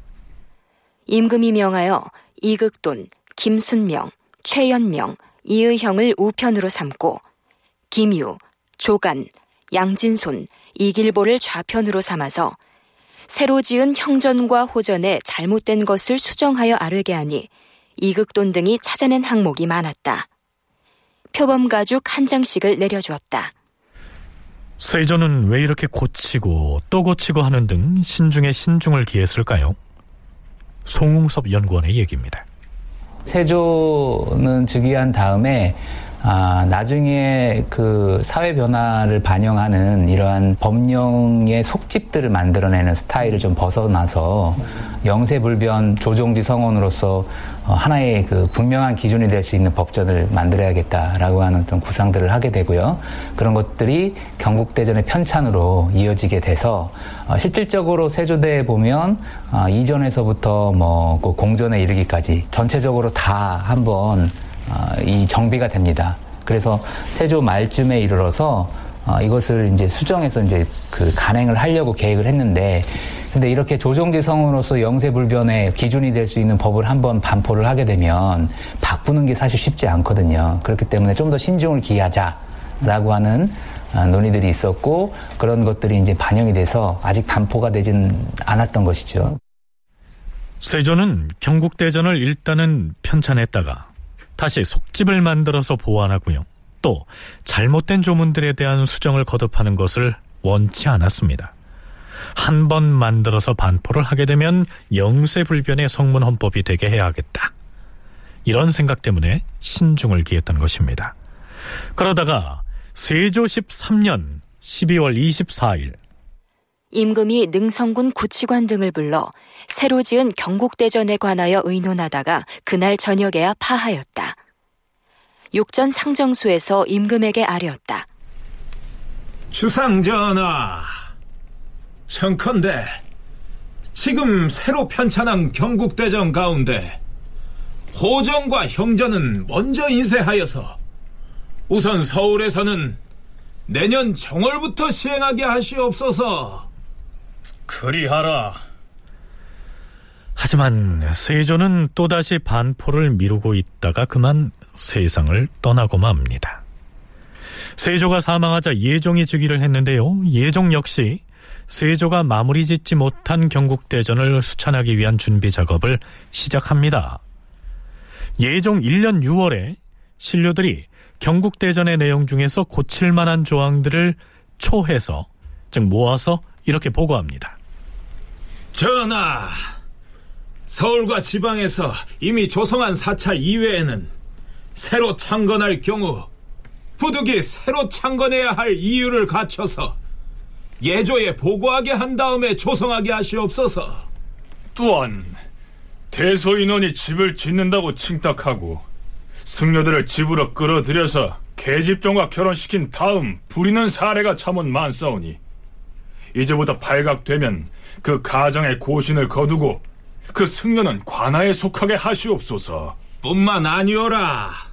임금이 명하여 이극돈, 김순명, 최연명, 이의형을 우편으로 삼고 김유, 조간, 양진손, 이길보를 좌편으로 삼아서 새로 지은 형전과 호전에 잘못된 것을 수정하여 아뢰게 하니 이극돈 등이 찾아낸 항목이 많았다. 표범 가죽 한 장씩을 내려주었다. 세조는 왜 이렇게 고치고 또 고치고 하는 등 신중에 신중을 기했을까요? 송웅섭 연구원의 얘기입니다. 세조는 즉위한 다음에 아, 나중에 그 사회 변화를 반영하는 이러한 법령의 속집들을 만들어내는 스타일을 좀 벗어나서 영세불변 조종지 성원으로서 어, 하나의 그 분명한 기준이 될 수 있는 법전을 만들어야겠다라고 하는 어떤 구상들을 하게 되고요. 그런 것들이 경국대전의 편찬으로 이어지게 돼서 어, 실질적으로 세조대에 보면 어, 이전에서부터 뭐그 공전에 이르기까지 전체적으로 다 한번 이 정비가 됩니다. 그래서 세조 말쯤에 이르러서 이것을 이제 수정해서 이제 그 간행을 하려고 계획을 했는데 근데 이렇게 조정지 성으로서 영세불변의 기준이 될 수 있는 법을 한번 반포를 하게 되면 바꾸는 게 사실 쉽지 않거든요. 그렇기 때문에 좀 더 신중을 기하자라고 하는 논의들이 있었고 그런 것들이 이제 반영이 돼서 아직 반포가 되진 않았던 것이죠. 세조는 경국대전을 일단은 편찬했다가 다시 속집을 만들어서 보완하고요. 또 잘못된 조문들에 대한 수정을 거듭하는 것을 원치 않았습니다. 한 번 만들어서 반포를 하게 되면 영세불변의 성문 헌법이 되게 해야겠다. 이런 생각 때문에 신중을 기했던 것입니다. 그러다가 세조 13년 12월 24일 임금이 능성군 구치관 등을 불러 새로 지은 경국대전에 관하여 의논하다가 그날 저녁에야 파하였다. 육전 상정수에서 임금에게 아뢰었다. 주상전하, 청컨대 지금 새로 편찬한 경국대전 가운데 호정과 형전은 먼저 인쇄하여서 우선 서울에서는 내년 정월부터 시행하게 하시옵소서. 그리하라. 하지만 세조는 또다시 반포를 미루고 있다가 그만 세상을 떠나고 맙니다. 세조가 사망하자 예종이 즉위를 했는데요. 예종 역시 세조가 마무리 짓지 못한 경국대전을 수찬하기 위한 준비 작업을 시작합니다. 예종 1년 6월에 신료들이 경국대전의 내용 중에서 고칠 만한 조항들을 초해서 즉 모아서 이렇게 보고합니다. 전하, 서울과 지방에서 이미 조성한 사찰 이외에는 새로 창건할 경우 부득이 새로 창건해야 할 이유를 갖춰서 예조에 보고하게 한 다음에 조성하게 하시옵소서. 또한 대소 인원이 집을 짓는다고 칭탁하고 승려들을 집으로 끌어들여서 계집종과 결혼시킨 다음 부리는 사례가 참은 많사오니 이제부터 발각되면 그 가정의 고신을 거두고 그 승려는 관아에 속하게 하시옵소서. 뿐만 아니오라.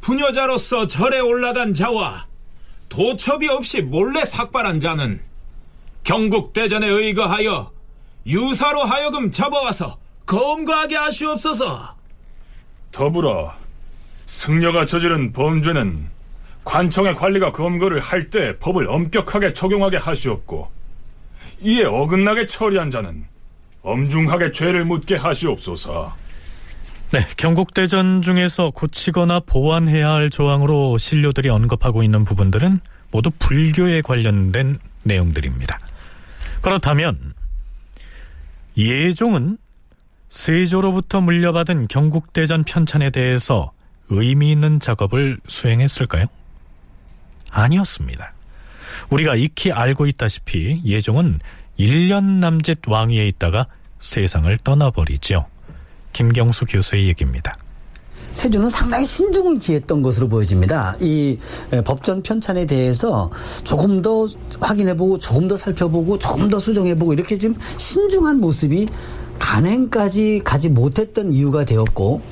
부녀자로서 절에 올라간 자와 도첩이 없이 몰래 삭발한 자는 경국대전에 의거하여 유사로 하여금 잡아와서 검거하게 하시옵소서. 더불어 승려가 저지른 범죄는 관청의 관리가 검거를 할 때 법을 엄격하게 적용하게 하시옵고 이에 어긋나게 처리한 자는 엄중하게 죄를 묻게 하시옵소서. 네, 경국대전 중에서 고치거나 보완해야 할 조항으로 신료들이 언급하고 있는 부분들은 모두 불교에 관련된 내용들입니다. 그렇다면 예종은 세조로부터 물려받은 경국대전 편찬에 대해서 의미 있는 작업을 수행했을까요? 아니었습니다. 우리가 익히 알고 있다시피 예종은 1년 남짓 왕위에 있다가 세상을 떠나버리죠. 김경수 교수의 얘기입니다. 세조는 상당히 신중을 기했던 것으로 보여집니다. 이 법전 편찬에 대해서 조금 더 확인해보고 조금 더 살펴보고 조금 더 수정해보고 이렇게 지금 신중한 모습이 간행까지 가지 못했던 이유가 되었고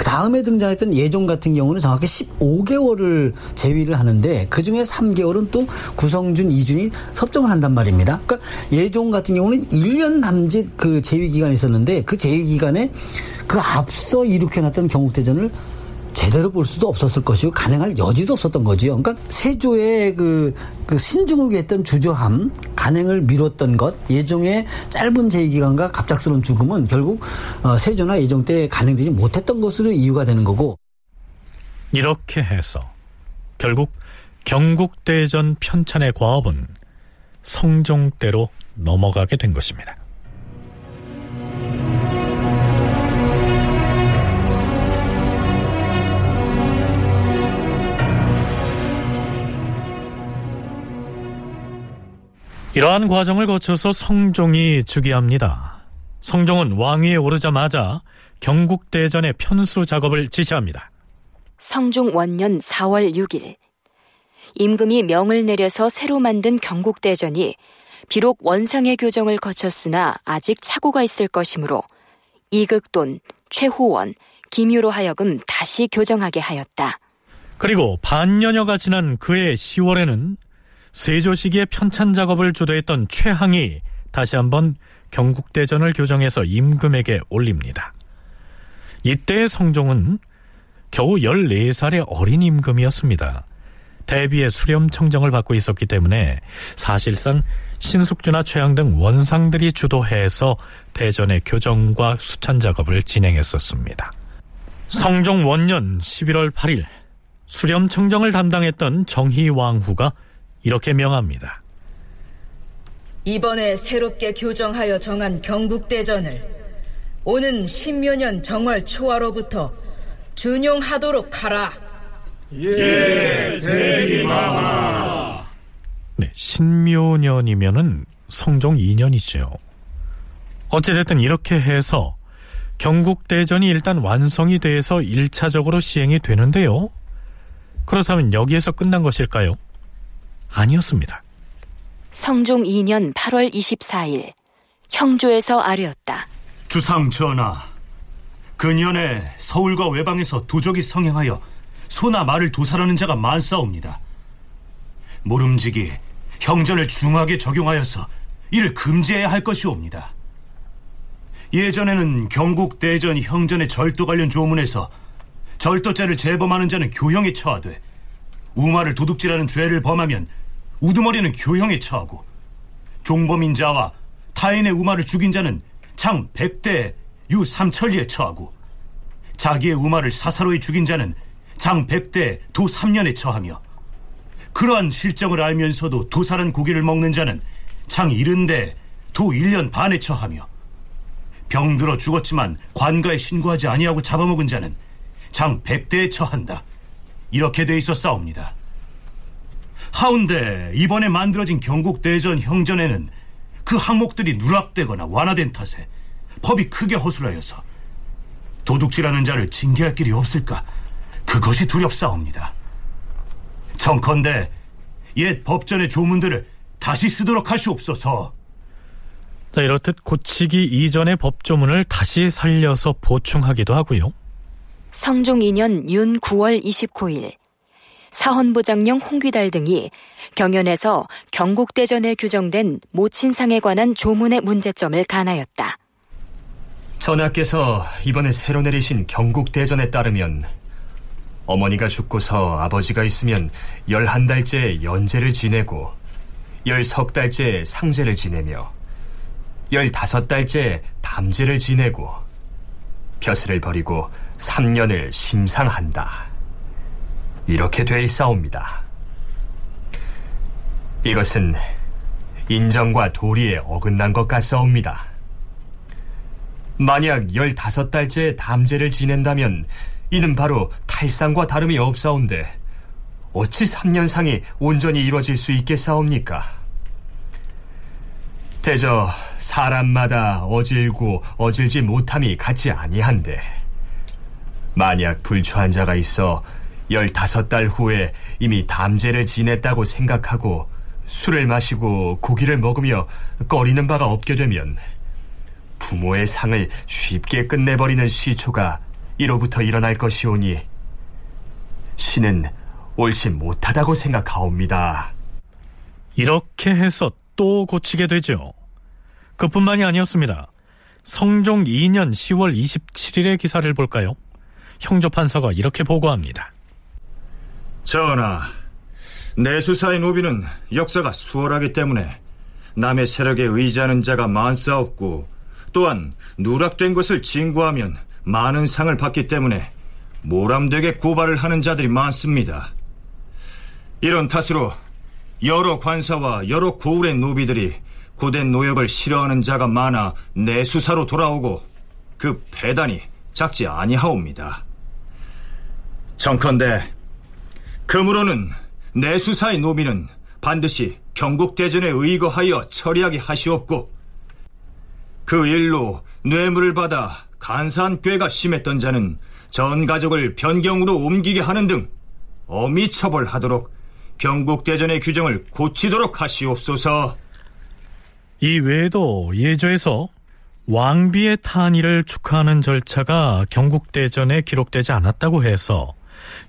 그 다음에 등장했던 예종 같은 경우는 정확히 15개월을 제위를 하는데 그 중에 3개월은 또 구성준, 이준이 섭정을 한단 말입니다. 그러니까 예종 같은 경우는 1년 남짓 그 제위 기간이 있었는데 그 제위 기간에 그 앞서 일으켜놨던 경국대전을 제대로 볼 수도 없었을 것이고 가능할 여지도 없었던 거지요. 그러니까 세조의 그, 그 신중을 위했던 주저함, 간행을 미뤘던 것, 예종의 짧은 제기간과 갑작스러운 죽음은 결국 어, 세조나 예종 때 간행되지 못했던 것으로 이유가 되는 거고. 이렇게 해서 결국 경국대전 편찬의 과업은 성종대로 넘어가게 된 것입니다. 이러한 과정을 거쳐서 성종이 즉위합니다. 성종은 왕위에 오르자마자 경국대전의 편수 작업을 지시합니다. 성종 원년 4월 6일 임금이 명을 내려서 새로 만든 경국대전이 비록 원상의 교정을 거쳤으나 아직 착오가 있을 것이므로 이극돈, 최호원, 김유로 하여금 다시 교정하게 하였다. 그리고 반년여가 지난 그해 10월에는 세조 시기에 편찬 작업을 주도했던 최항이 다시 한번 경국대전을 교정해서 임금에게 올립니다. 이때의 성종은 겨우 14살의 어린 임금이었습니다. 대비의 수렴 청정을 받고 있었기 때문에 사실상 신숙주나 최양 등 원상들이 주도해서 대전의 교정과 수찬 작업을 진행했었습니다. 성종 원년 11월 8일 수렴 청정을 담당했던 정희 왕후가 이렇게 명합니다. 이번에 새롭게 교정하여 정한 경국대전을 오는 신묘년 정월 초하로부터 준용하도록 하라. 예, 대리마마. 네, 신묘년이면은 성종 2년이죠. 어찌됐든 이렇게 해서 경국대전이 일단 완성이 돼서 1차적으로 시행이 되는데요. 그렇다면 여기에서 끝난 것일까요? 아니었습니다. 성종 2년 8월 24일 형조에서 아뢰었다. 주상 전하, 근년에 서울과 외방에서 도적이 성행하여 소나 말을 도살하는 자가 많사옵니다. 모름지기 형전을 중하게 적용하여서 이를 금지해야 할 것이옵니다. 예전에는 경국 대전 형전의 절도 관련 조문에서 절도죄를 재범하는 자는 교형에 처하되 우마를 도둑질하는 죄를 범하면 우두머리는 교형에 처하고 종범인 자와 타인의 우마를 죽인 자는 장 100대 유 3천리에 처하고 자기의 우마를 사사로이 죽인 자는 장 100대 도 3년에 처하며 그러한 실정을 알면서도 도살한 고기를 먹는 자는 장 70대 도 1년 반에 처하며 병들어 죽었지만 관가에 신고하지 아니하고 잡아먹은 자는 장 100대에 처한다. 이렇게 돼 있어 싸웁니다. 하운데 이번에 만들어진 경국 대전 형전에는 그 항목들이 누락되거나 완화된 탓에 법이 크게 허술하여서 도둑질하는 자를 징계할 길이 없을까 그것이 두렵사옵니다. 청컨대 옛 법전의 조문들을 다시 쓰도록 하시옵소서. 자, 이렇듯 고치기 이전의 법조문을 다시 살려서 보충하기도 하고요. 성종 2년 윤 9월 29일 사헌부장령 홍귀달 등이 경연에서 경국대전에 규정된 모친상에 관한 조문의 문제점을 간하였다. 전하께서 이번에 새로 내리신 경국대전에 따르면 어머니가 죽고서 아버지가 있으면 열한 달째 연제를 지내고 열석 달째 상제를 지내며 열다섯 달째 담제를 지내고 벼슬을 버리고 3년을 심상한다. 이렇게 돼 있사옵니다. 이것은 인정과 도리에 어긋난 것 같사옵니다. 만약 15달째 담제를 지낸다면 이는 바로 탈상과 다름이 없사온데 어찌 3년상이 온전히 이루어질 수 있겠사옵니까? 대저 사람마다 어질고 어질지 못함이 같지 아니한데 만약 불초한 자가 있어 15달 후에 이미 담제를 지냈다고 생각하고 술을 마시고 고기를 먹으며 꺼리는 바가 없게 되면 부모의 상을 쉽게 끝내버리는 시초가 이로부터 일어날 것이오니 신은 옳지 못하다고 생각하옵니다. 이렇게 해서 또 고치게 되죠. 그뿐만이 아니었습니다. 성종 2년 10월 27일의 기사를 볼까요? 형조판사가 이렇게 보고합니다. 전하, 내수사의 노비는 역사가 수월하기 때문에 남의 세력에 의지하는 자가 많사없고 또한 누락된 것을 진구하면 많은 상을 받기 때문에 모람되게 고발을 하는 자들이 많습니다. 이런 탓으로 여러 관사와 여러 고울의 노비들이 고된 노역을 싫어하는 자가 많아 내수사로 돌아오고 그 배단이 작지 아니하옵니다. 정컨대 그므로는 내 수사의 노비는 반드시 경국대전에 의거하여 처리하게 하시옵고 그 일로 뇌물을 받아 간사한 꾀가 심했던 자는 전 가족을 변경으로 옮기게 하는 등 어미 처벌하도록 경국대전의 규정을 고치도록 하시옵소서. 이 외에도 예조에서 왕비의 탄의를 축하하는 절차가 경국대전에 기록되지 않았다고 해서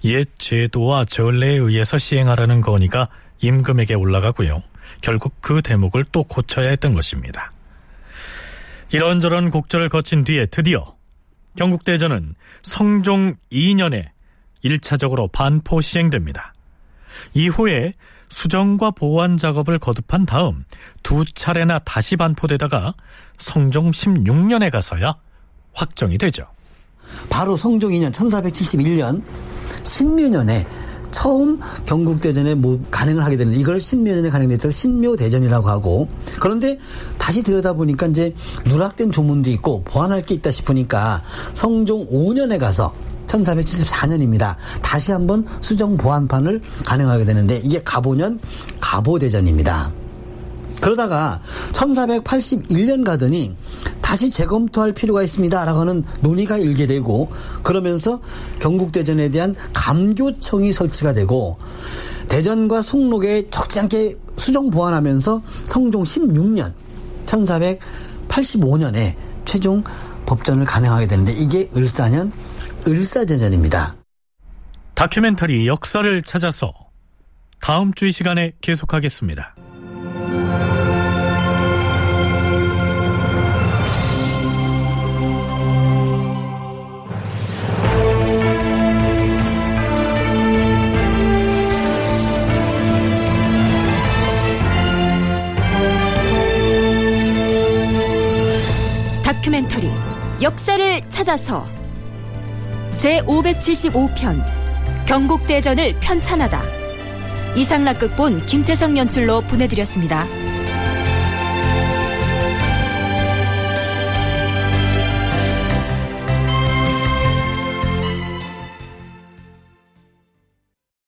옛 제도와 전례에 의해서 시행하라는 건의가 임금에게 올라가고요. 결국 그 대목을 또 고쳐야 했던 것입니다. 이런저런 곡절을 거친 뒤에 드디어 경국대전은 성종 2년에 1차적으로 반포 시행됩니다. 이후에 수정과 보완 작업을 거듭한 다음 두 차례나 다시 반포되다가 성종 16년에 가서야 확정이 되죠. 바로 성종 2년 1471년 신묘년에 처음 경국대전에 뭐 간행을 하게 되는데 이걸 신묘년에 간행됐다 신묘대전이라고 하고 그런데 다시 들여다보니까 이제 누락된 조문도 있고 보완할 게 있다 싶으니까 성종 5년에 가서 1474년입니다. 다시 한번 수정 보완판을 간행하게 되는데 이게 가보년 가보대전입니다. 그러다가 1481년 가더니 다시 재검토할 필요가 있습니다라고 하는 논의가 일게 되고 그러면서 경국대전에 대한 감교청이 설치가 되고 대전과 송록에 적지 않게 수정 보완하면서 성종 16년 1485년에 최종 법전을 간행하게 되는데 이게 을사년 을사제전입니다. 다큐멘터리 역사를 찾아서 다음 주 이 시간에 계속하겠습니다. 역사를 찾아서 제 575편 경국대전을 편찬하다 이상락극본 김태성 연출로 보내드렸습니다.